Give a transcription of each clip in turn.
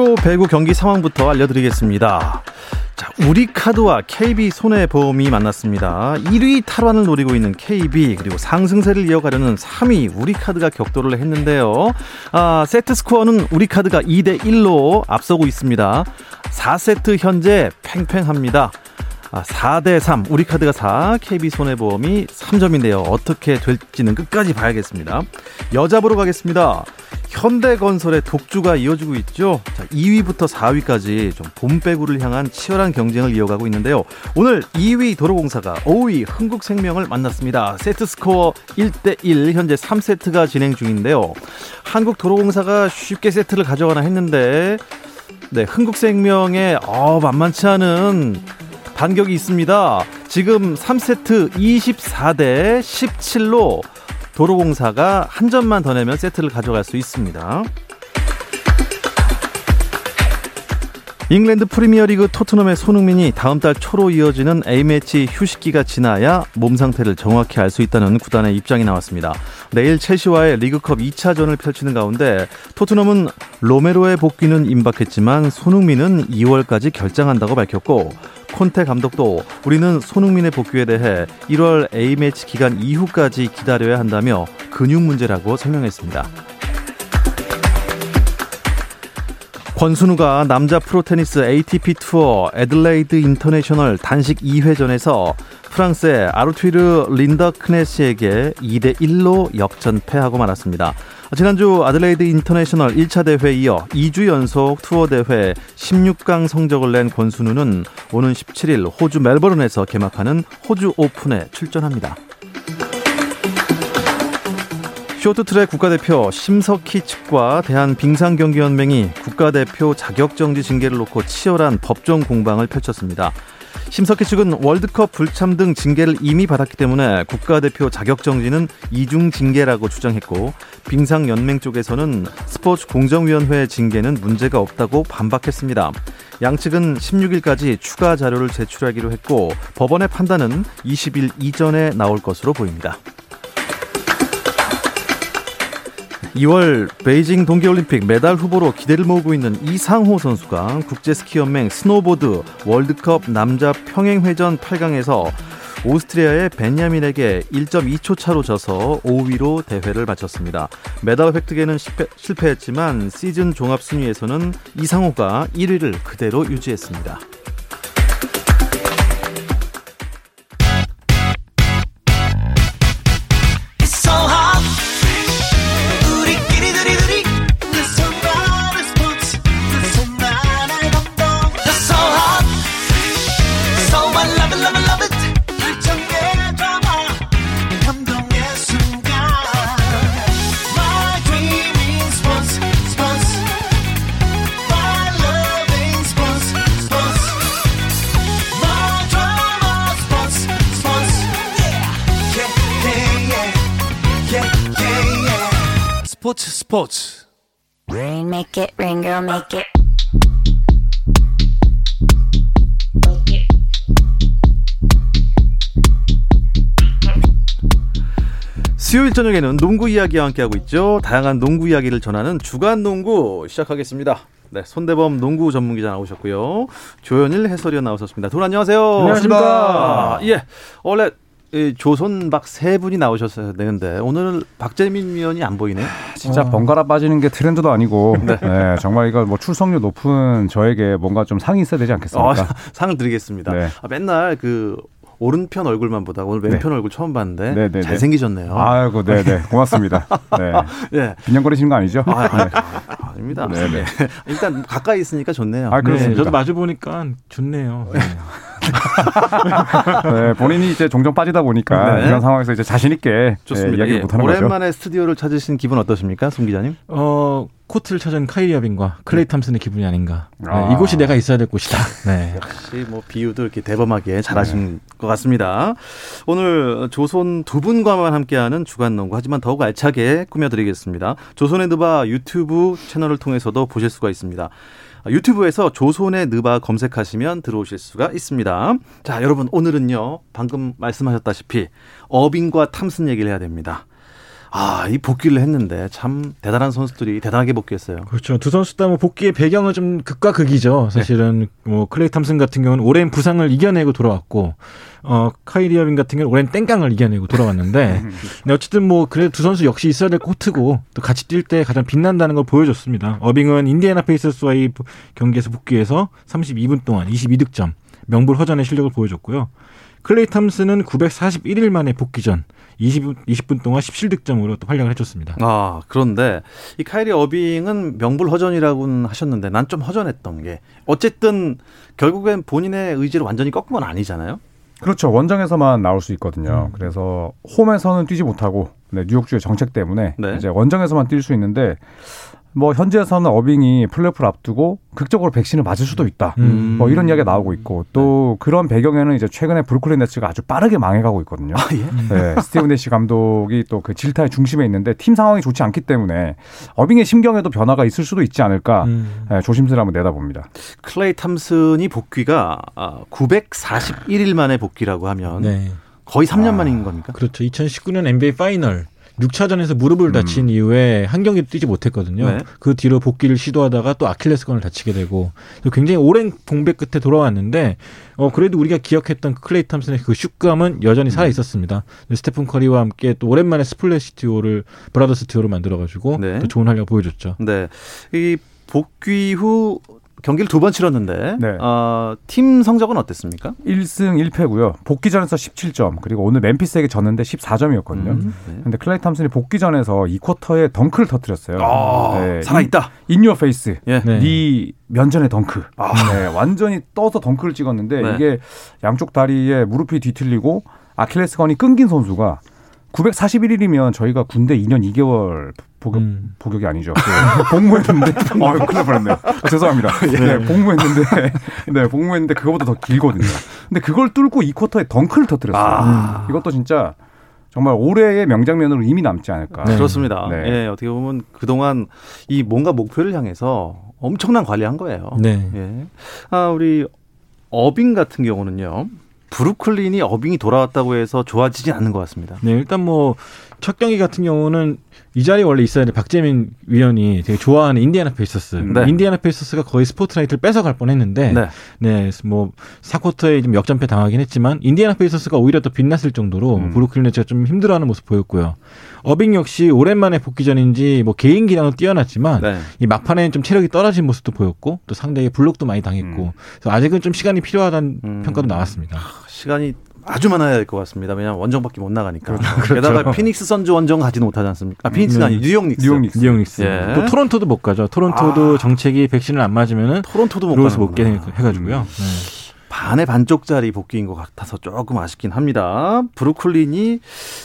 프로 배구 경기 상황부터 알려드리겠습니다. 자, 우리카드와 KB 손해보험이 만났습니다. 1위 탈환을 노리고 있는 KB 그리고 상승세를 이어가려는 3위 우리카드가 격돌을 했는데요. 아, 세트 스코어는 우리카드가 2대 1로 앞서고 있습니다. 4세트 현재 팽팽합니다. 아, 4대 3. 우리 카드가 4, KB손해보험이 3점인데요. 어떻게 될지는 끝까지 봐야겠습니다. 여자 보러 가겠습니다. 현대건설의 독주가 이어지고 있죠. 자, 2위부터 4위까지 좀 봄배구를 향한 치열한 경쟁을 이어가고 있는데요. 오늘 2위 도로공사가 5위 흥국생명을 만났습니다. 세트 스코어 1대1 현재 3세트가 진행 중인데요. 한국도로공사가 쉽게 세트를 가져가나 했는데 네, 흥국생명의 어, 만만치 않은 반격이 있습니다. 지금 3세트 24대 17로 도로공사가 한 점만 더 내면 세트를 가져갈 수 있습니다. 잉글랜드 프리미어리그 토트넘의 손흥민이 다음 달 초로 이어지는 A매치 휴식기가 지나야 몸 상태를 정확히 알 수 있다는 구단의 입장이 나왔습니다. 내일 첼시와의 리그컵 2차전을 펼치는 가운데 토트넘은 로메로의 복귀는 임박했지만 손흥민은 2월까지 결장한다고 밝혔고 콘테 감독도 우리는 손흥민의 복귀에 대해 1월 A매치 기간 이후까지 기다려야 한다며 근육 문제라고 설명했습니다. 권순우가 남자 프로테니스 ATP 투어 애들레이드 인터내셔널 단식 2회전에서 프랑스의 아르튀르 린더크네시에게 2대 1로 역전패하고 말았습니다. 지난주 애들레이드 인터내셔널 1차 대회 이어 2주 연속 투어 대회 16강 성적을 낸 권순우는 오는 17일 호주 멜버른에서 개막하는 호주 오픈에 출전합니다. 쇼트트랙 국가대표 심석희 측과 대한빙상경기연맹이 국가대표 자격정지 징계를 놓고 치열한 법정 공방을 펼쳤습니다. 심석희 측은 월드컵 불참 등 징계를 이미 받았기 때문에 국가대표 자격정지는 이중 징계라고 주장했고 빙상연맹 쪽에서는 스포츠 공정위원회 징계는 문제가 없다고 반박했습니다. 양측은 16일까지 추가 자료를 제출하기로 했고 법원의 판단은 20일 이전에 나올 것으로 보입니다. 2월 베이징 동계올림픽 메달 후보로 기대를 모으고 있는 이상호 선수가 국제스키연맹 스노보드 월드컵 남자 평행회전 8강에서 오스트리아의 벤야민에게 1.2초 차로 져서 5위로 대회를 마쳤습니다. 메달 획득에는 실패, 실패했지만 시즌 종합 순위에서는 이상호가 1위를 그대로 유지했습니다. 스포츠 Rain make it rain girl make it 수요일 저녁에는 농구 이야기와 함께하고 있죠. 다양한 농구 이야기를 전하는 주간 농구 시작하겠습니다. 네, 손대범 농구 전문 기자 나오셨고요. 조현일 해설위원 나오셨습니다. 두 분 안녕하세요. 안녕하십니까. 아, 예. 원래 조선박 세 분이 나오셨어야 되는데 오늘 박재민 위원이 안 보이네. 진짜 어. 번갈아 빠지는 게 트렌드도 아니고 네. 네. 정말 이거 뭐 출석률 높은 저에게 뭔가 좀 상이 있어야 되지 않겠습니까? 어, 상을 드리겠습니다. 네. 아, 맨날 그 오른편 얼굴만 보다 오늘 왼편 네. 얼굴 처음 봤는데 네네네. 네, 네. 잘생기셨네요. 아이고, 네네. 고맙습니다. 네. 네. 빈정거리시는 거 아니죠? 아, 아, 닙니다 네네. 일단 가까이 있으니까 좋네요. 아, 그렇습니다. 저도 마주 보니까 좋네요. 네, 본인이 이제 종종 빠지다 보니까 네. 이런 상황에서 이제 자신 있게 좋습니다. 네, 이야기를 예, 못하는 오랜만에 거죠. 오랜만에 스튜디오를 찾으신 기분 어떠십니까, 손 기자님? 어 코트를 찾은 카이리 어빙과 클레이 탐슨의 기분이 아닌가. 네, 아. 이곳이 내가 있어야 될 곳이다. 네. 역시 뭐 비유도 이렇게 대범하게 잘하신 네. 것 같습니다. 오늘 조손 두 분과만 함께하는 주간 농구 하지만 더욱 알차게 꾸며드리겠습니다. 조손의 느바 유튜브 채널을 통해서도 보실 수가 있습니다. 유튜브에서 조손의 느바 검색하시면 들어오실 수가 있습니다. 자, 여러분 오늘은요. 방금 말씀하셨다시피 어빙과 탐슨 얘기를 해야 됩니다. 아, 이 복귀를 했는데 참 대단한 선수들이 대단하게 복귀했어요. 그렇죠. 두 선수 다 뭐 복귀의 배경은 좀 극과 극이죠. 사실은 네. 뭐 클레이 탐슨 같은 경우는 오랜 부상을 이겨내고 돌아왔고 어 카이리 어빙 같은 경우는 오랜 땡깡을 이겨내고 돌아왔는데 근데 어쨌든 뭐 그래 두 선수 역시 있어야 될 코트고 또 같이 뛸 때 가장 빛난다는 걸 보여줬습니다. 어빙은 인디애나 페이서스와의 경기에서 복귀해서 32분 동안 22득점 명불허전의 실력을 보여줬고요. 클레이 탐슨은 941일 만에 복귀 전 20, 20분 동안 17득점으로 또 활약을 해줬습니다. 아 그런데 이 카이리 어빙은 명불허전이라고는 하셨는데 난 좀 허전했던 게 어쨌든 결국엔 본인의 의지를 완전히 꺾은 건 아니잖아요. 그렇죠. 원정에서만 나올 수 있거든요. 음. 그래서 홈에서는 뛰지 못하고 네, 뉴욕주의 정책 때문에 네. 이제 원정에서만 뛸 수 있는데 뭐 현지에서는 어빙이 플레이오프를 앞두고 극적으로 백신을 맞을 수도 있다. 음. 뭐 이런 이야기가 나오고 있고 또 네. 그런 배경에는 이제 최근에 브루클린 네츠가 아주 빠르게 망해가고 있거든요. 아, 예? 네, 스티브 내시 감독이 또 그 질타의 중심에 있는데 팀 상황이 좋지 않기 때문에 어빙의 심경에도 변화가 있을 수도 있지 않을까 음. 네, 조심스레 한번 내다봅니다. 클레이 탐슨이 복귀가 941일 아, 만에 복귀라고 하면 네. 거의 3년 아, 만인 겁니까? 그렇죠. 2019년 NBA 파이널 6차전에서 무릎을 다친 음. 이후에 한 경기도 뛰지 못했거든요. 네. 그 뒤로 복귀를 시도하다가 또 아킬레스건을 다치게 되고 굉장히 오랜 공백 끝에 돌아왔는데 어 그래도 우리가 기억했던 그 클레이 탐슨의 그 슛감은 여전히 살아 있었습니다. 음. 스테픈 커리와 함께 또 오랜만에 스플래시 듀오를 브라더스 듀오를 만들어 가지고 네. 또 좋은 활약 보여줬죠. 네. 이 복귀 후 경기를 두 번 치렀는데 네. 어, 팀 성적은 어땠습니까? 1승 1패고요. 복귀 전에서 17점 그리고 오늘 멤피스에게 졌는데 14점이었거든요. 음, 네. 근데 클레이 탐슨이 복귀 전에서 2쿼터에 덩크를 터뜨렸어요. 아, 네. 살아있다. in your face. 예. 네. 네 면전의 덩크. 아. 네, 완전히 떠서 덩크를 찍었는데 네. 이게 양쪽 다리에 무릎이 뒤틀리고 아킬레스건이 끊긴 선수가 941일이면 저희가 군대 2년 2개월 복역, 음. 복역이 아니죠. 네. 복무했는데, 아, 큰일 날 뻔했네요. 아, 죄송합니다. 예. 네, 복무했는데, 네, 복무했는데 그거보다 더 길거든요. 근데 그걸 뚫고 이 쿼터에 덩크를 터뜨렸어요. 아. 이것도 진짜 정말 올해의 명장면으로 이미 남지 않을까. 네. 그렇습니다. 네. 예, 어떻게 보면 그동안 이 뭔가 목표를 향해서 엄청난 관리한 거예요. 네. 예. 아, 우리 어빙 같은 경우는요. 브루클린이 어빙이 돌아왔다고 해서 좋아지진 않는 것 같습니다. 네, 일단 뭐 첫 경기 같은 경우는 이 자리에 원래 있어야 될 박재민 위원이 되게 좋아하는 인디애나 페이서스. 네. 인디애나 페이서스가 거의 스포트라이트를 뺏어갈 뻔했는데, 네, 네 뭐 사쿼터에 좀 역전패 당하긴 했지만 인디애나 페이서스가 오히려 더 빛났을 정도로 음. 브루클린 네츠가 좀 힘들어하는 모습 보였고요. 어빙 역시 오랜만에 복귀전인지 뭐 개인 기량은 뛰어났지만 네. 이 막판에는 좀 체력이 떨어진 모습도 보였고 또 상대의 블록도 많이 당했고 음. 그래서 아직은 좀 시간이 필요하다는 음. 평가도 나왔습니다. 시간이 아주 많아야 될 것 같습니다. 왜냐하면 원정밖에 못 나가니까. 그렇죠. 게다가 그렇죠. 피닉스 선즈 원정 가지는 못하지 않습니까? 아, 피닉스가 아니 뉴욕 닉스. 뉴욕 닉스. 뉴욕 닉스. 예. 또 토론토도 못 가죠. 토론토도 아. 정책이 백신을 안 맞으면은 토론토도 못 가서 못 뛰게 해가지고요. 음. 네. 반의 반쪽짜리 복귀인 것 같아서 조금 아쉽긴 합니다. 브루클린이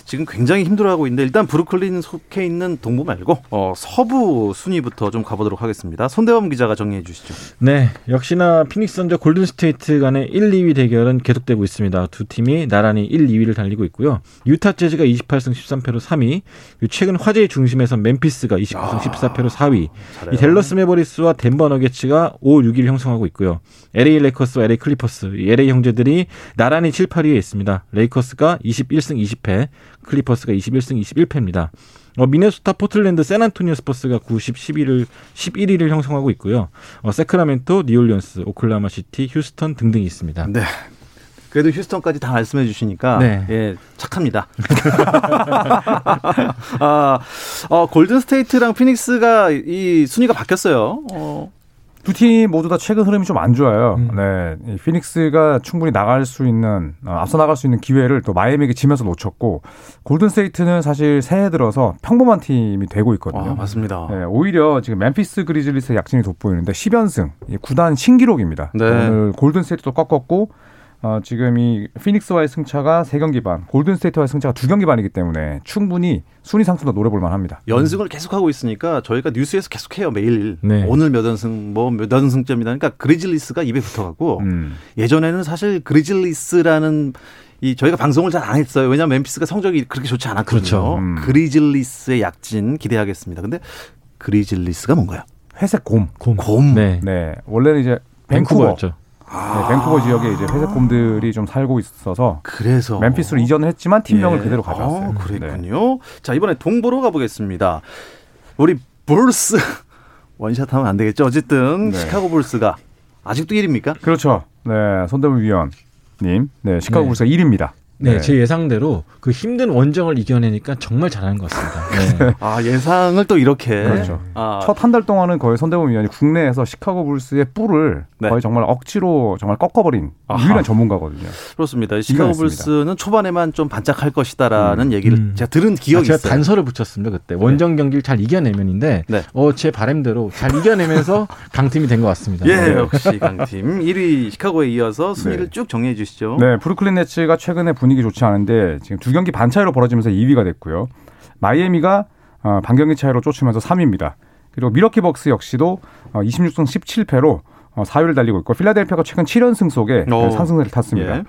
지금 굉장히 힘들어하고 있는데 일단 브루클린 속해 있는 동부 말고 어, 서부 순위부터 좀 가보도록 하겠습니다. 손대범 기자가 정리해 주시죠. 네, 역시나 피닉스 선즈 골든 스테이트 간의 1, 2위 대결은 계속되고 있습니다. 두 팀이 나란히 1, 2위를 달리고 있고요. 유타 재즈가 28승 13패로 3위, 최근 화제의 중심에 선 멤피스가 29승 아, 14패로 4위, 이 댈러스 매버릭스와 덴버 너게츠가 5, 6위를 형성하고 있고요. LA 레이커스와 LA 클리퍼스 레이커스, LA 형제들이 나란히 7, 8위에 있습니다. 레이커스가 21승 20패, 클리퍼스가 21승 21패입니다. 어, 미네소타, 포틀랜드, 샌안토니오 스퍼스가 9, 10, 11을 11위를 형성하고 있고요. 어, 새크라멘토, 뉴올리언스, 오클라호마 시티, 휴스턴 등등이 있습니다. 네. 그래도 휴스턴까지 다 말씀해 주시니까 네. 예, 착합니다. 아, 어, 골든 스테이트랑 피닉스가 이 순위가 바뀌었어요. 어, 두 팀 모두 다 최근 흐름이 좀 안 좋아요. 음. 네. 피닉스가 충분히 나갈 수 있는, 어, 앞서 나갈 수 있는 기회를 또 마이애미에게 지면서 놓쳤고, 골든스테이트는 사실 새해 들어서 평범한 팀이 되고 있거든요. 아, 맞습니다. 네, 오히려 지금 멤피스 그리즐리스의 약진이 돋보이는데 10연승, 구단 신기록입니다. 네. 오늘 골든스테이트도 꺾었고, 어, 지금 이 피닉스와의 승차가 세경기 반, 골든스테이트와의 승차가 두경기 반이기 때문에 충분히 순위 상승도 노려볼 만합니다. 연승을 계속하고 있으니까 저희가 뉴스에서 계속해요 매일. 네. 오늘 몇 연승 뭐 몇 연승 중이다. 그러니까 그리즐리스가 입에 붙어갖고 음. 예전에는 사실 그리즐리스라는 이 저희가 방송을 잘 안 했어요. 왜냐하면 멤피스가 성적이 그렇게 좋지 않았거든요. 그렇죠. 음. 그리즐리스의 약진 기대하겠습니다. 근데 그리즐리스가 뭔가요? 회색 곰. 곰. 곰. 네. 네. 원래는 이제 밴쿠버. 밴쿠버였죠. 네, 밴쿠버 지역에 이제 회색 곰들이 좀 살고 있어서 그래서 멤피스로 이전을 했지만 팀명을 예. 그대로 가져왔어요. 아, 그랬군요. 네. 자 이번에 동부로 가보겠습니다. 우리 불스 원샷 하면 안 되겠죠. 어쨌든 네. 시카고 불스가 아직도 1위입니까? 그렇죠. 네, 손대문 위원님, 네, 시카고 네. 불스가 1위입니다. 네, 네, 제 예상대로 그 힘든 원정을 이겨내니까 정말 잘하는 것 같습니다. 네. 아 예상을 또 이렇게 그렇죠. 아. 첫한 달 동안은 거의 손대범 위원이 국내에서 시카고 불스의 뿔을 네. 거의 정말 억지로 정말 꺾어버린 아하. 유일한 전문가거든요. 그렇습니다. 시카고 불스는 초반에만 좀 반짝할 것이다라는 음. 얘기를 음. 제가 들은 기억이 아, 제가 있어요. 단서를 붙였습니다 그때 원정 경기를 잘 이겨내면인데 네. 어제 바램대로 잘 이겨내면서 강팀이 된 것 같습니다. 예, 네. 역시 강팀 1위 시카고에 이어서 순위를 네. 쭉 정리해 주시죠. 네, 브루클린 네츠가 최근에 분 위기 좋지 않은데 지금 두 경기 반 차이로 벌어지면서 2위가 됐고요. 마이애미가 어, 반 경기 차이로 쫓으면서 3위입니다. 그리고 밀워키 벅스 역시도 어, 26승 17패로 어, 4위를 달리고 있고 필라델피아가 최근 7연승 속에 오. 상승세를 탔습니다. 예.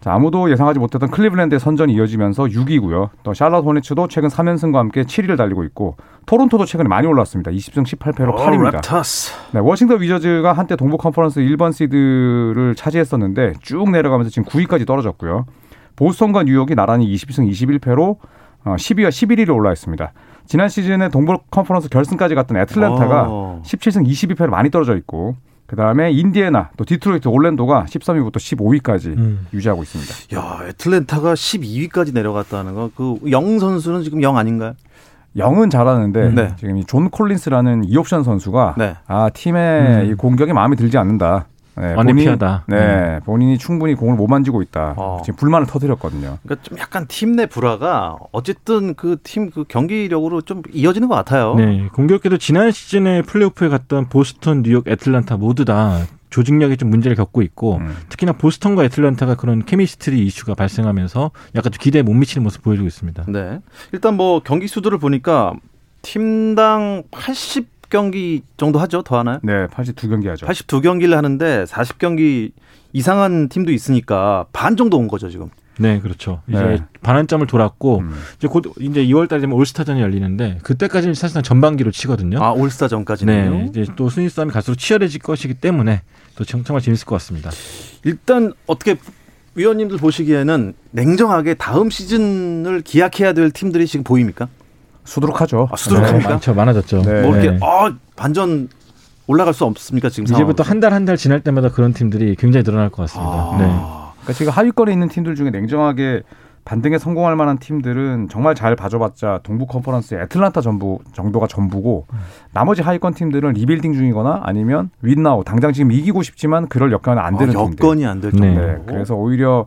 자, 아무도 예상하지 못했던 클리블랜드의 선전이 이어지면서 6위고요. 또 샬럿 호네츠도 최근 3연승과 함께 7위를 달리고 있고 토론토도 최근에 많이 올랐습니다. 20승 18패로 8위입니다. 네, 워싱턴 위저즈가 한때 동부 컨퍼런스 1번 시드를 차지했었는데 쭉 내려가면서 지금 9위까지 떨어졌고요. 보스턴과 뉴욕이 나란히 22승 21패로 10위와 11위로 올라 있습니다. 지난 시즌에 동부 컨퍼런스 결승까지 갔던 애틀랜타가 오. 17승 22패로 많이 떨어져 있고 그 다음에 인디애나 또 디트로이트 올랜도가 13위부터 15위까지 음. 유지하고 있습니다. 야 애틀랜타가 12위까지 내려갔다는 거 그 영 선수는 지금 영 아닌가요? 영은 잘하는데 네. 지금 이 존 콜린스라는 이옵션 선수가 네. 아 팀의 음. 이 공격이 마음에 들지 않는다. 네, 어피하다 네, 네, 본인이 충분히 공을 못 만지고 있다. 어. 지금 불만을 터뜨렸거든요. 그러니까 좀 약간 팀 내 불화가 어쨌든 그 팀그 경기력으로 좀 이어지는 것 같아요. 네, 공교롭게도 지난 시즌에 플레이오프에 갔던 보스턴, 뉴욕, 애틀란타 모두 다 조직력에 좀 문제를 겪고 있고 음. 특히나 보스턴과 애틀란타가 그런 케미스트리 이슈가 발생하면서 약간 좀 기대에 못 미치는 모습 보여주고 있습니다. 네, 일단 뭐 경기 수들을 보니까 팀당 80 경기 정도 하죠? 더 하나요? 네, 82경기 하죠. 82경기를 하는데 40경기 이상한 팀도 있으니까 반 정도 온 거죠, 지금. 네, 그렇죠. 이제 네. 반환점을 돌았고 음. 이제 곧 이제 2월 달에 되면 올스타전이 열리는데 그때까지는 사실상 전반기로 치거든요. 아, 올스타전까지는 네. 이제 또 순위 싸움이 갈수록 치열해질 것이기 때문에 또 정말 재밌을 것 같습니다. 일단 어떻게 위원님들 보시기에는 냉정하게 다음 시즌을 기약해야 될 팀들이 지금 보입니까? 수두룩하죠. 아, 수두룩합니까? 네, 많죠, 많아졌죠. 네. 뭐 이렇게 네. 아 반전 올라갈 수 없습니까 지금 이제부터 한달 한 달 지날 때마다 그런 팀들이 굉장히 늘어날 것 같습니다. 아. 네. 그러니까 지금 하위권에 있는 팀들 중에 냉정하게 반등에 성공할 만한 팀들은 정말 잘 봐줘봤자 동부 컨퍼런스의 애틀란타 전부 정도가 전부고 음. 나머지 하위권 팀들은 리빌딩 중이거나 아니면 win now 당장 지금 이기고 싶지만 그럴 여건은 안 되는 아, 팀들. 여건이 안 될 정도. 네. 그래서 오히려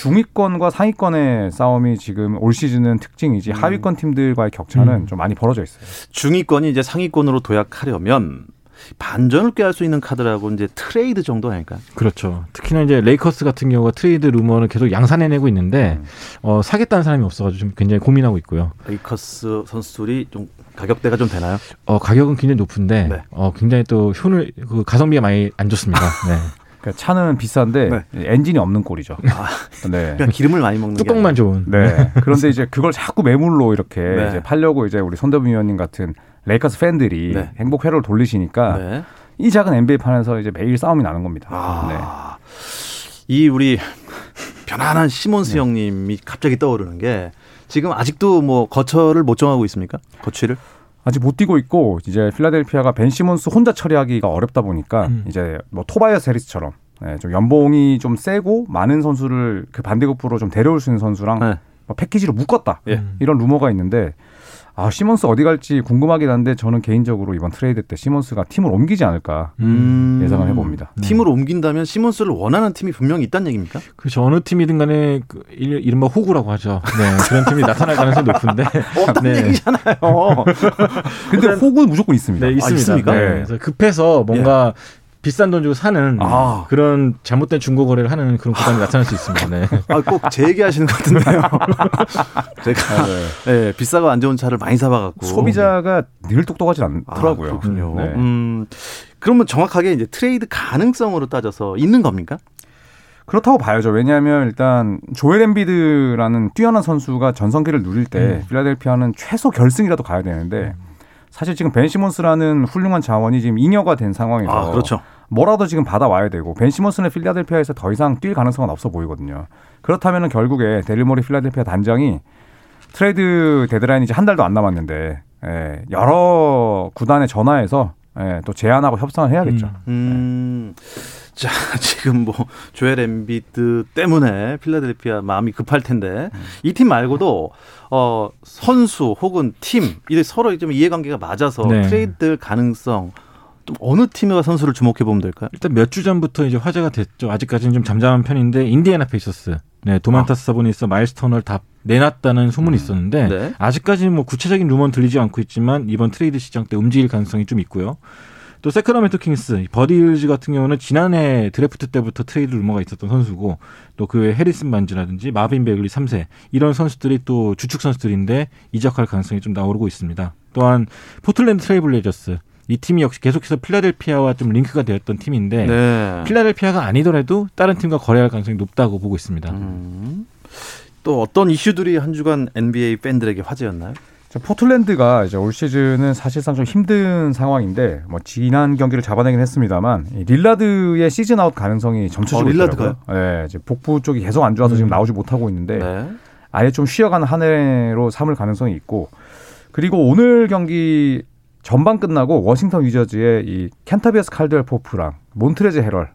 중위권과 상위권의 싸움이 지금 올 시즌은 특징이지 음. 하위권 팀들과의 격차는 음. 좀 많이 벌어져 있어요. 중위권이 이제 상위권으로 도약하려면 반전을 꾀할 수 있는 카드라고 이제 트레이드 정도 아닐까요? 그렇죠. 특히나 이제 레이커스 같은 경우가 트레이드 루머를 계속 양산해내고 있는데 음. 어, 사겠다는 사람이 없어가지고 좀 굉장히 고민하고 있고요. 레이커스 선수들이 좀 가격대가 좀 되나요? 어 가격은 굉장히 높은데 네. 어 굉장히 또 효율 그 가성비가 많이 안 좋습니다. 네. 그러니까 차는 비싼데 네. 엔진이 없는 꼴이죠. 아, 네. 그냥 기름을 많이 먹는 뚜껑만 좋은. 네. 그런데 이제 그걸 자꾸 매물로 이렇게 네. 이제 팔려고 이제 우리 손대범 위원님 같은 레이커스 팬들이 네. 행복 회로를 돌리시니까 네. 이 작은 NBA 판에서 이제 매일 싸움이 나는 겁니다. 아, 네. 이 우리 편안한 시몬스 네. 형님이 갑자기 떠오르는 게 지금 아직도 뭐 거처를 못 정하고 있습니까? 거취를? 아직 못 뛰고 있고 이제 필라델피아가 벤 시몬스 혼자 처리하기가 어렵다 보니까 음. 이제 뭐 토바이어스 해리스처럼 네, 좀 연봉이 좀 세고 많은 선수를 그 반대급부로 좀 데려올 수 있는 선수랑 네. 뭐 패키지로 묶었다 예. 이런 루머가 있는데 아 시몬스 어디 갈지 궁금하긴 한데 저는 개인적으로 이번 트레이드 때 시몬스가 팀을 옮기지 않을까 음. 예상을 해봅니다. 네. 팀을 옮긴다면 시몬스를 원하는 팀이 분명히 있다는 얘기입니까? 그렇죠. 어느 팀이든 간에 그 이른바 호구라고 하죠. 네, 그런 팀이 나타날 가능성이 높은데. 없다는 네. 얘기잖아요. 근데 호구는 무조건 있습니다. 네, 있습니다. 아, 네. 그래서 급해서 뭔가 예. 비싼 돈 주고 사는 아. 그런 잘못된 중고 거래를 하는 그런 구단이 나타날 수 있습니다. 네. 아, 꼭 제 얘기하시는 것 같은데요. 제가 아, 네. 네, 비싸고 안 좋은 차를 많이 사봐갖고 소비자가 늘 똑똑하지 않더라고요. 아, 그렇군요. 네. 음, 그러면 정확하게 이제 트레이드 가능성으로 따져서 있는 겁니까? 그렇다고 봐야죠. 왜냐하면 일단 조엘 엠비드라는 뛰어난 선수가 전성기를 누릴 때 음. 필라델피아는 최소 결승이라도 가야 되는데 사실 지금 벤 시몬스라는 훌륭한 자원이 지금 잉여가 된 상황에서 아, 그렇죠. 뭐라도 지금 받아와야 되고 벤 시몬스는 필라델피아에서 더 이상 뛸 가능성은 없어 보이거든요. 그렇다면 결국에 대릴 모리 필라델피아 단장이 트레이드 데드라인이 이제 한 달도 안 남았는데 예, 여러 구단에 전화해서 예, 또 제안하고 협상을 해야겠죠. 음. 음. 자, 지금 뭐 조엘 엠비드 때문에 필라델피아 마음이 급할 텐데 음. 이 팀 말고도 어 선수 혹은 팀 이게 서로 좀 이해관계가 맞아서 네. 트레이드 가능성 좀 어느 팀과 선수를 주목해 보면 될까요? 일단 몇 주 전부터 이제 화제가 됐죠. 아직까지는 좀 잠잠한 편인데 인디애나 페이서스, 네 도만타스 아. 사보니스, 마일스 터너를 다 내놨다는 소문이 음. 있었는데 네. 아직까지는 뭐 구체적인 루머는 들리지 않고 있지만 이번 트레이드 시장 때 움직일 가능성이 좀 있고요. 또 새크라멘토 킹스 버디 힐드 같은 경우는 지난해 드래프트 때부터 트레이드 루머가 있었던 선수고 또 그 외 해리슨 반즈라든지 마빈 베글리 3세 이런 선수들이 또 주축 선수들인데 이적할 가능성이 좀 나오고 있습니다. 또한 포틀랜드 트레일블레이저스 이 팀이 역시 계속해서 필라델피아와 좀 링크가 되었던 팀인데 네. 필라델피아가 아니더라도 다른 팀과 거래할 가능성이 높다고 보고 있습니다. 음. 또 어떤 이슈들이 한 주간 NBA 팬들에게 화제였나요? 포틀랜드가 이제 올 시즌은 사실상 좀 힘든 상황인데 뭐 지난 경기를 잡아내긴 했습니다만 릴라드의 시즌 아웃 가능성이 점쳐지고 어, 릴라드가요? 네, 이제 복부 쪽이 계속 안 좋아서 음. 지금 나오지 못하고 있는데 네. 아예 좀 쉬어가는 한 해로 삼을 가능성이 있고 그리고 오늘 경기 전반 끝나고 워싱턴 위저즈의 이 켄타비어스 칼드웰 포프랑 몬트레즈 해럴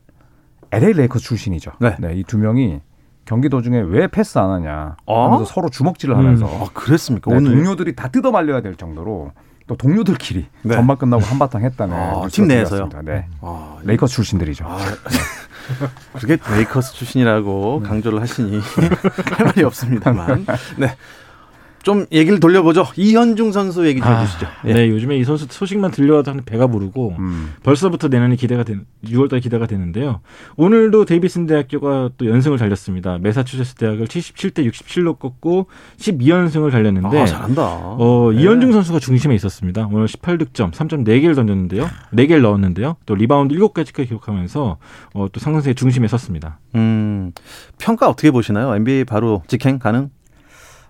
LA 레이커스 출신이죠. 네, 네 이 두 명이 경기 도중에 왜 패스 안 하냐 하면서 아? 서로 주먹질을 하면서 음. 아, 그랬습니까? 네, 오늘 동료들이 다 뜯어 말려야 될 정도로 또 동료들끼리 네. 전반 끝나고 한바탕 했다는 아, 팀 내에서요. 네. 아, 레이커스 출신들이죠. 아, 그렇게 레이커스 출신이라고 네. 강조를 하시니 할 말이 없습니다만. 네. 좀 얘기를 돌려보죠. 이현중 선수 얘기 좀 아, 해주시죠. 예. 네, 요즘에 이 선수 소식만 들려와도 배가 부르고 음. 벌써부터 내년이 기대가 된 6월달 기대가 되는데요. 오늘도 데이비슨 대학교가 또 연승을 달렸습니다. 매사추세츠 대학을 77대 67로 꺾고 12연승을 달렸는데 아, 잘한다. 어, 네. 이현중 선수가 중심에 있었습니다. 오늘 18득점, 3점 4개를 던졌는데요. 4개를 넣었는데요. 또 리바운드 7개까지 기록하면서 어, 또 상승세의 중심에 섰습니다. 음, 평가 어떻게 보시나요? NBA 바로 직행 가능?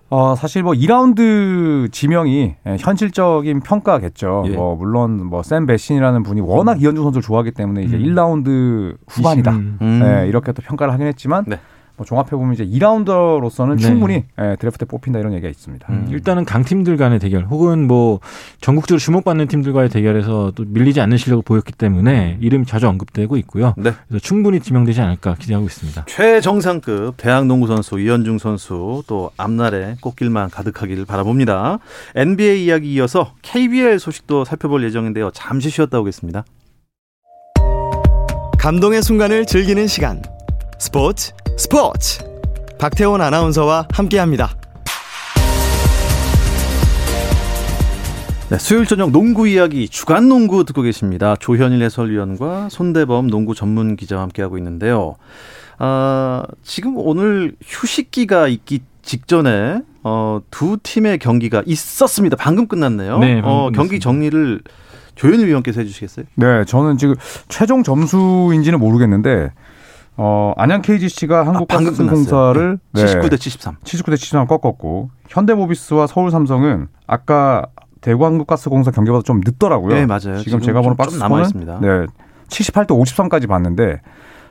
어, 사실 뭐 2라운드 지명이 예, 현실적인 평가겠죠. 예. 뭐 물론 뭐 샘 베시니라는 분이 워낙 음. 이현중 선수를 좋아하기 때문에 이제 음. 1라운드 후반이다. 음. 네, 이렇게 또 평가를 하긴 했지만 네. 뭐 종합해 보면 이제 2라운더로서는 네. 충분히 예, 드래프트에 뽑힌다 이런 얘기가 있습니다. 음. 일단은 강팀들 간의 대결 혹은 뭐 전국적으로 주목받는 팀들과의 대결에서 또 밀리지 않는 실력을 보였기 때문에 이름이 자주 언급되고 있고요. 네. 그래서 충분히 지명되지 않을까 기대하고 있습니다. 최정상급 대학 농구 선수 이현중 선수 또 앞날에 꽃길만 가득하기를 바라봅니다. NBA 이야기 이어서 KBL 소식도 살펴볼 예정인데요. 잠시 쉬었다 오겠습니다. 감동의 순간을 즐기는 시간. 스포츠 스포츠 박태원 아나운서와 함께합니다. 네, 수요일 저녁 농구 이야기 주간 농구 듣고 계십니다. 조현일 해설위원과 손대범 농구 전문 기자와 함께하고 있는데요. 아, 지금 오늘 휴식기가 있기 직전에 어, 두 팀의 경기가 있었습니다. 방금 끝났네요. 네, 방금 어, 경기 정리를 조현일 위원께서 해주시겠어요? 네, 저는 지금 최종 점수인지는 모르겠는데 어, 안양 KGC가 아, 한국가스공사를 네. 79대 73. 79대 73 꺾었고 현대모비스와 서울 삼성은 아까 대구 한국가스공사 경기보다 좀 늦더라고요. 네, 맞아요. 지금, 지금 제가 보는 박스 남아 있습니다. 네. 78대 53까지 봤는데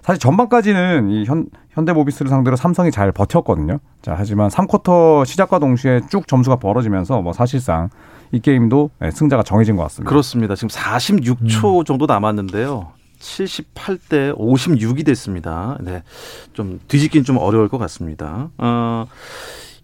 사실 전반까지는 이 현, 현대모비스를 상대로 삼성이 잘 버텼거든요. 자, 하지만 3쿼터 시작과 동시에 쭉 점수가 벌어지면서 뭐 사실상 이 게임도 네, 승자가 정해진 것 같습니다. 그렇습니다. 지금 46초 음. 정도 남았는데요. 78대 56이 됐습니다. 네. 좀 뒤집기는 좀 어려울 것 같습니다. 어,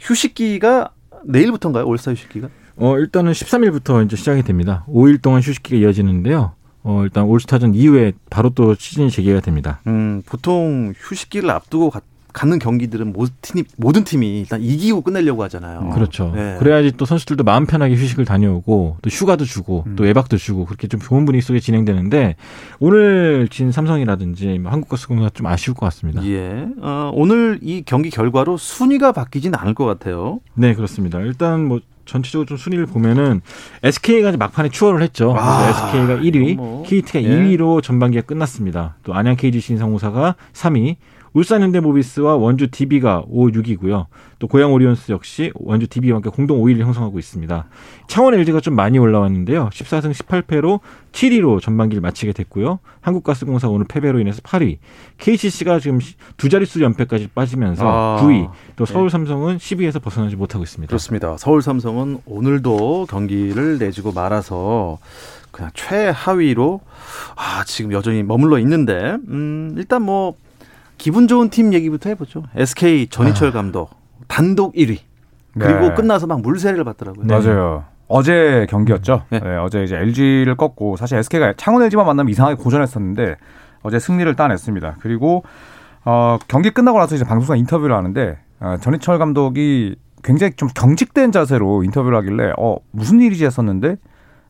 휴식기가 내일부터인가요? 올스타 휴식기가? 어, 일단은 13일부터 이제 시작이 됩니다. 5일 동안 휴식기가 이어지는데요. 어, 일단 올스타전 이후에 바로 또 시즌이 재개가 됩니다. 음, 보통 휴식기를 앞두고 갖는 경기들은 모든 팀이, 모든 팀이 일단 이기고 끝내려고 하잖아요. 음. 그렇죠. 네. 그래야지 또 선수들도 마음 편하게 휴식을 다녀오고 또 휴가도 주고 음. 또 외박도 주고 그렇게 좀 좋은 분위기 속에 진행되는데 오늘 진 삼성이라든지 뭐 한국가스공사 좀 아쉬울 것 같습니다. 예. 어, 오늘 이 경기 결과로 순위가 바뀌진 않을 것 같아요. 네, 그렇습니다. 일단 뭐 전체적으로 좀 순위를 보면은 SK가 막판에 추월을 했죠. 아, SK가 1위, 뭐, KT가 예. 2위로 전반기가 끝났습니다. 또 안양 KGC 인상공사가 3위, 울산 현대모비스와 원주 DB가 5, 6이고요. 또 고양 오리온스 역시 원주 DB와 함께 공동 5위를 형성하고 있습니다. 창원 LG가 좀 많이 올라왔는데요. 14승 18패로 7위로 전반기를 마치게 됐고요. 한국가스공사 오늘 패배로 인해서 8위. KCC가 지금 두 자릿수 연패까지 빠지면서 아, 9위. 또 네. 서울 삼성은 10위에서 벗어나지 못하고 있습니다. 그렇습니다. 서울 삼성은 오늘도 경기를 내주고 말아서 그냥 최하위로 아, 지금 여전히 머물러 있는데 음, 일단 뭐 기분 좋은 팀 얘기부터 해보죠. SK 전희철 아. 감독 단독 1위. 그리고 네. 끝나서 막 물세례를 받더라고요. 네. 맞아요. 어제 경기였죠. 네. 네. 어제 이제 LG를 꺾고 사실 SK가 창원 LG만 만나면 이상하게 고전했었는데 어제 승리를 따냈습니다. 그리고 어, 경기 끝나고 나서 이제 방송사 인터뷰를 하는데 어, 전희철 감독이 굉장히 좀 경직된 자세로 인터뷰를 하길래 어 무슨 일이지 했었는데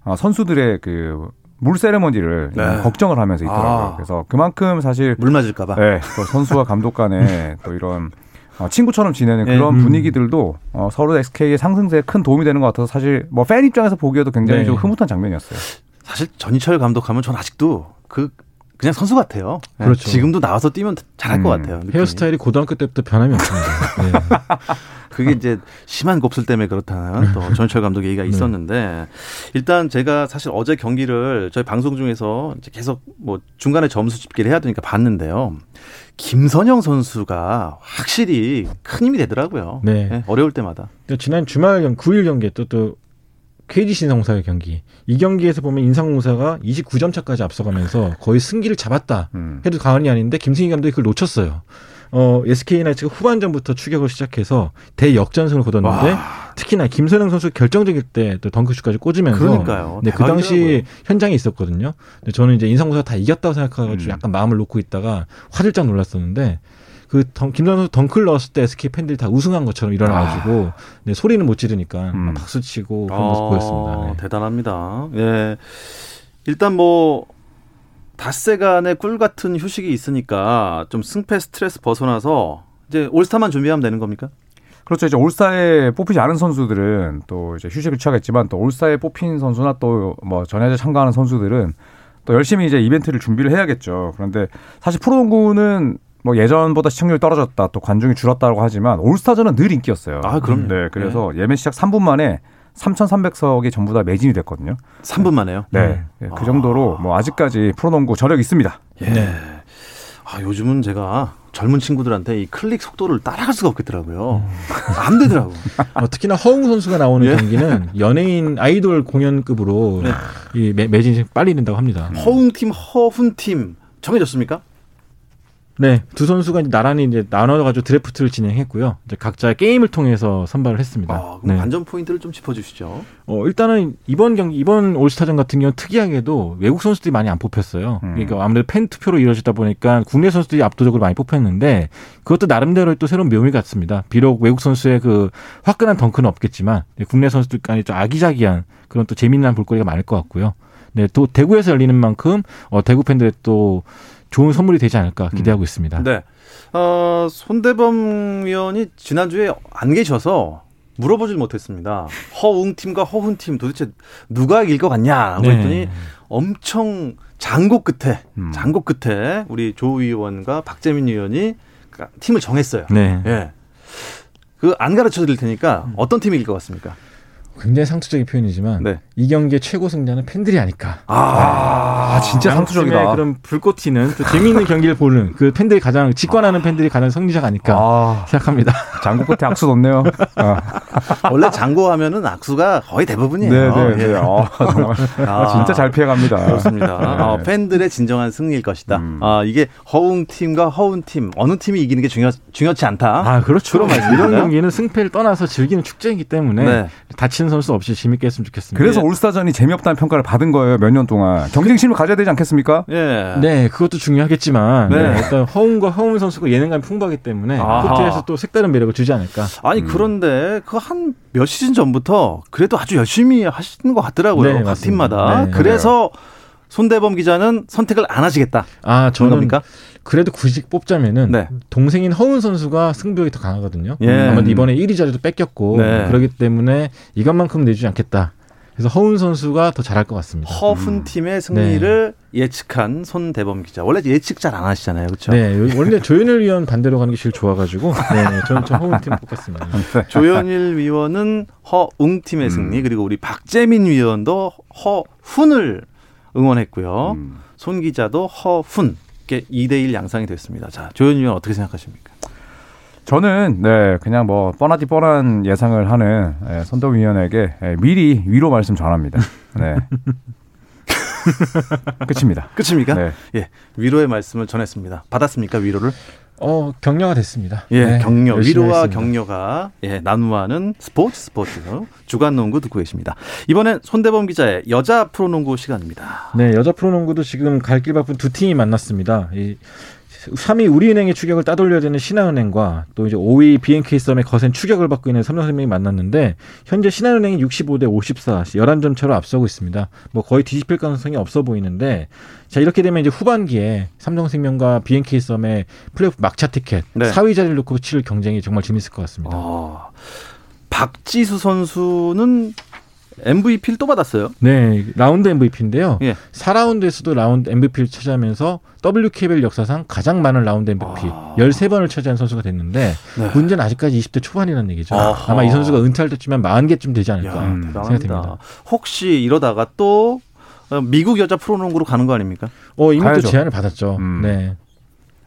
어, 선수들의 그 물 세레머니를 네. 걱정을 하면서 있더라고요. 아. 그래서 그만큼 사실 물 맞을까봐. 네, 또 선수와 감독 간에 또 이런 어, 친구처럼 지내는 네. 그런 음. 분위기들도 어, 서로 SK의 상승세에 큰 도움이 되는 것 같아서 사실 뭐 팬 입장에서 보기에도 굉장히 네. 좀 흐뭇한 장면이었어요. 사실 전희철 감독하면 전 아직도 그 그냥 선수 같아요. 네. 그렇죠. 지금도 나와서 뛰면 잘할 음. 것 같아요. 느낌이. 헤어스타일이 고등학교 때부터 변함이 없습니다. 네. 그게 이제 심한 곱슬 때문에 그렇다는 또 전철 감독 얘기가 네. 있었는데 일단 제가 사실 어제 경기를 저희 방송 중에서 계속 뭐 중간에 점수 집계를 해야 되니까 봤는데요. 김선영 선수가 확실히 큰 힘이 되더라고요. 네. 네 어려울 때마다. 지난 주말 경 9일 경기에 또 또 KG 신상공사의 경기. 이 경기에서 보면 인상공사가 29점 차까지 앞서가면서 거의 승기를 잡았다 음. 해도 과언이 아닌데 김승희 감독이 그걸 놓쳤어요. 어, SK나이츠가 후반전부터 추격을 시작해서 대역전승을 거뒀는데 와. 특히나 김선영 선수 결정적일 때 또 덩크슛까지 꽂으면서 그러니까요. 네, 그 당시 현장에 있었거든요. 근데 저는 이제 인상공사 다 이겼다고 생각해가지고 음. 약간 마음을 놓고 있다가 화들짝 놀랐었는데 그 김선영 선수 덩크를 넣었을 때 SK 팬들이 다 우승한 것처럼 일어나가지고 아. 네, 소리는 못 지르니까 음. 박수 치고 그런 모습 아, 보였습니다. 네. 대단합니다. 예. 일단 뭐 닷새간의 꿀 같은 휴식이 있으니까 좀 승패 스트레스 벗어나서 이제 올스타만 준비하면 되는 겁니까? 그렇죠. 이제 올스타에 뽑히지 않은 선수들은 또 이제 휴식을 취하겠지만 또 올스타에 뽑힌 선수나 또 뭐 전야제 참가하는 선수들은 또 열심히 이제 이벤트를 준비를 해야겠죠. 그런데 사실 프로농구는 뭐 예전보다 시청률이 떨어졌다 또 관중이 줄었다고 하지만 올스타전은 늘 인기였어요. 아, 그럼 네. 그래서 네. 예매 시작 3분 만에 3,300석이 전부 다 매진이 됐거든요. 3분 만에요? 네. 네. 그 정도로 뭐 아직까지 프로농구 저력이 있습니다. 예. 네. 아, 요즘은 제가 젊은 친구들한테 이 클릭 속도를 따라갈 수가 없겠더라고요. 안 되더라고. 어, 특히나 허웅 선수가 나오는 예? 경기는 연예인 아이돌 공연급으로 네. 이 매, 매진이 빨리 된다고 합니다. 허웅 팀, 허훈 팀 정해졌습니까? 네, 두 선수가 이제 나란히 이제 나눠가지고 드래프트를 진행했고요. 이제 각자 게임을 통해서 선발을 했습니다. 아, 그럼 네. 관전 포인트를 좀 짚어주시죠. 어, 일단은 이번 경기 이번 올스타전 같은 경우 특이하게도 외국 선수들이 많이 안 뽑혔어요. 음. 그러니까 아무래도 팬 투표로 이루어지다 보니까 국내 선수들이 압도적으로 많이 뽑혔는데 그것도 나름대로 또 새로운 묘미 같습니다. 비록 외국 선수의 그 화끈한 덩크는 없겠지만 국내 선수들 간에 좀 아기자기한 그런 또 재미난 볼거리가 많을 것 같고요. 네, 또 대구에서 열리는 만큼 어, 대구 팬들의 또 좋은 선물이 되지 않을까 기대하고 음. 있습니다. 네. 어, 손대범 위원이 지난주에 안 계셔서 물어보질 못했습니다. 허웅 팀과 허훈 팀 도대체 누가 이길 것 같냐? 네. 그랬더니 엄청 장고 끝에 음. 장고 끝에 우리 조 의원과 박재민 의원이 팀을 정했어요. 네. 예. 그 안 가르쳐 드릴 테니까 음. 어떤 팀이 이길 것 같습니까? 굉장히 상투적인 표현이지만 네. 이 경기의 최고 승자는 팬들이 아닐까. 아, 아 진짜 상투적이다. 그럼 불꽃 튀는 또 재미있는 경기를 보는 그 팬들이 가장 직관하는 팬들이 가장 승리자가 아닐까 아, 생각합니다. 장고 끝에 악수 넣네요. 아. 원래 장고 하면은 악수가 거의 대부분이에요. 네 네. 네, 네. 아, 아, 진짜 잘 피해갑니다. 그렇습니다. 네. 어, 팬들의 진정한 승리일 것이다. 음. 아, 이게 허웅 팀과 허운 팀 어느 팀이 이기는 게 중요 중요치 않다. 아 그렇죠. 이런 경기는 승패를 떠나서 즐기는 축제이기 때문에 네. 다치는 선수 없이 재밌게 했으면 좋겠습니다. 그래서 올스타전이 재미없다는 평가를 받은 거예요. 몇 년 동안. 경쟁심을 가져야 되지 않겠습니까? 예. 네, 그것도 중요하겠지만 네. 네, 일단 허웅과 허웅 선수가 예능감이 풍부하기 때문에 코트에서 또 색다른 매력을 주지 않을까. 아니 음. 그런데 그 한 몇 시즌 전부터 그래도 아주 열심히 하시는 것 같더라고요. 네, 각 팀마다. 네. 그래서 손대범 기자는 선택을 안 하시겠다. 아, 저는 겁니까? 그래도 굳이 뽑자면은 네. 동생인 허운 선수가 승부욕이 더 강하거든요. 예. 아마 이번에 1위 자리도 뺏겼고 네. 그렇기 때문에 이것만큼 내주지 않겠다. 그래서 허운 선수가 더 잘할 것 같습니다. 허훈 음. 팀의 승리를 네. 예측한 손 대범 기자. 원래 예측 잘 안 하시잖아요, 그렇죠? 네, 원래 조현일 위원 반대로 가는 게 제일 좋아가지고, 네, 저는 좀 허훈 팀 뽑겠습니다. 네. 조현일 위원은 허웅 팀의 음. 승리, 그리고 우리 박재민 위원도 허훈을 응원했고요. 음. 손 기자도 허훈. 쉽게 2대1 양상이 됐습니다. 자, 조현일 위원 어떻게 생각하십니까? 저는 네 그냥 뭐 뻔하지 뻔한 예상을 하는 예, 선동 위원에게 예, 미리 위로 말씀 전합니다. 네. 끝입니다. 끝입니까? 네. 예, 위로의 말씀을 전했습니다. 받았습니까 위로를? 어 격려가 됐습니다. 예, 네, 격려 위로와 했습니다. 격려가 예 나누하는 스포츠 스포츠 주간 농구 듣고 계십니다. 이번엔 손대범 기자의 여자 프로농구 시간입니다. 네, 여자 프로농구도 지금 갈 길 바쁜 두 팀이 만났습니다. 이 3위 우리은행의 추격을 따돌려야 되는 신한은행과 또 이제 5위 BNK 썸의 거센 추격을 받고 있는 삼성생명이 만났는데 현재 신한은행이 65대 54, 11점 차로 앞서고 있습니다. 뭐 거의 뒤집힐 가능성이 없어 보이는데 자 이렇게 되면 이제 후반기에 삼성생명과 BNK 썸의 플레이오프 막차 티켓 네. 4위 자리를 놓고 치를 경쟁이 정말 재밌을 것 같습니다. 아, 박지수 선수는 MVP를 또 받았어요. 네, 라운드 MVP인데요. 예. 4라운드에서도 라운드 MVP를 차지하면서 WKBL 역사상 가장 많은 라운드 MVP 아. 13번을 차지한 선수가 됐는데 네. 문제는 아직까지 20대 초반이라는 얘기죠. 아하. 아마 이 선수가 은퇴할 때쯤엔 40개쯤 되지 않을까 야, 생각됩니다. 혹시 이러다가 또 미국 여자 프로농구로 가는 거 아닙니까? 어, 이미 또 제안을 받았죠. 음. 네.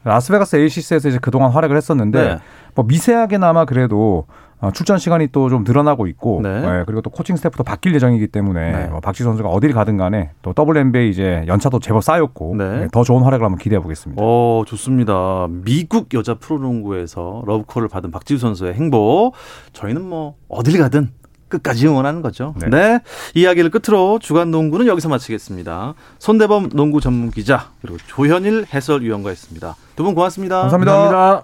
라스베가스 에이시스에서 이제 그동안 활약을 했었는데 네. 뭐 미세하게나마 그래도 어, 출전 시간이 또 좀 늘어나고 있고 네. 네, 그리고 또 코칭 스태프도 바뀔 예정이기 때문에 네. 어, 박지수 선수가 어디를 가든 간에 또 WNBA 이제 연차도 제법 쌓였고 네. 네, 더 좋은 활약을 한번 기대해 보겠습니다. 어, 좋습니다. 미국 여자 프로농구에서 러브콜을 받은 박지수 선수의 행보 저희는 뭐 어딜 가든 끝까지 응원하는 거죠. 네. 네. 이야기를 끝으로 주간 농구는 여기서 마치겠습니다. 손대범 농구 전문 기자 그리고 조현일 해설위원과였습니다. 두 분 고맙습니다. 감사합니다. 감사합니다.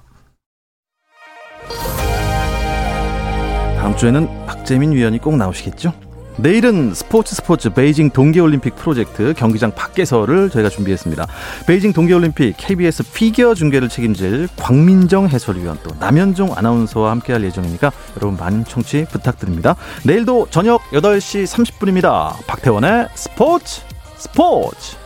다음 주에는 박재민 위원이 꼭 나오시겠죠? 내일은 스포츠 스포츠 베이징 동계올림픽 프로젝트 경기장 밖에서를 저희가 준비했습니다. 베이징 동계올림픽 KBS 피겨 중계를 책임질 광민정 해설위원 또 남현종 아나운서와 함께할 예정이니까 여러분 많은 청취 부탁드립니다. 내일도 저녁 8시 30분입니다. 박태원의 스포츠 스포츠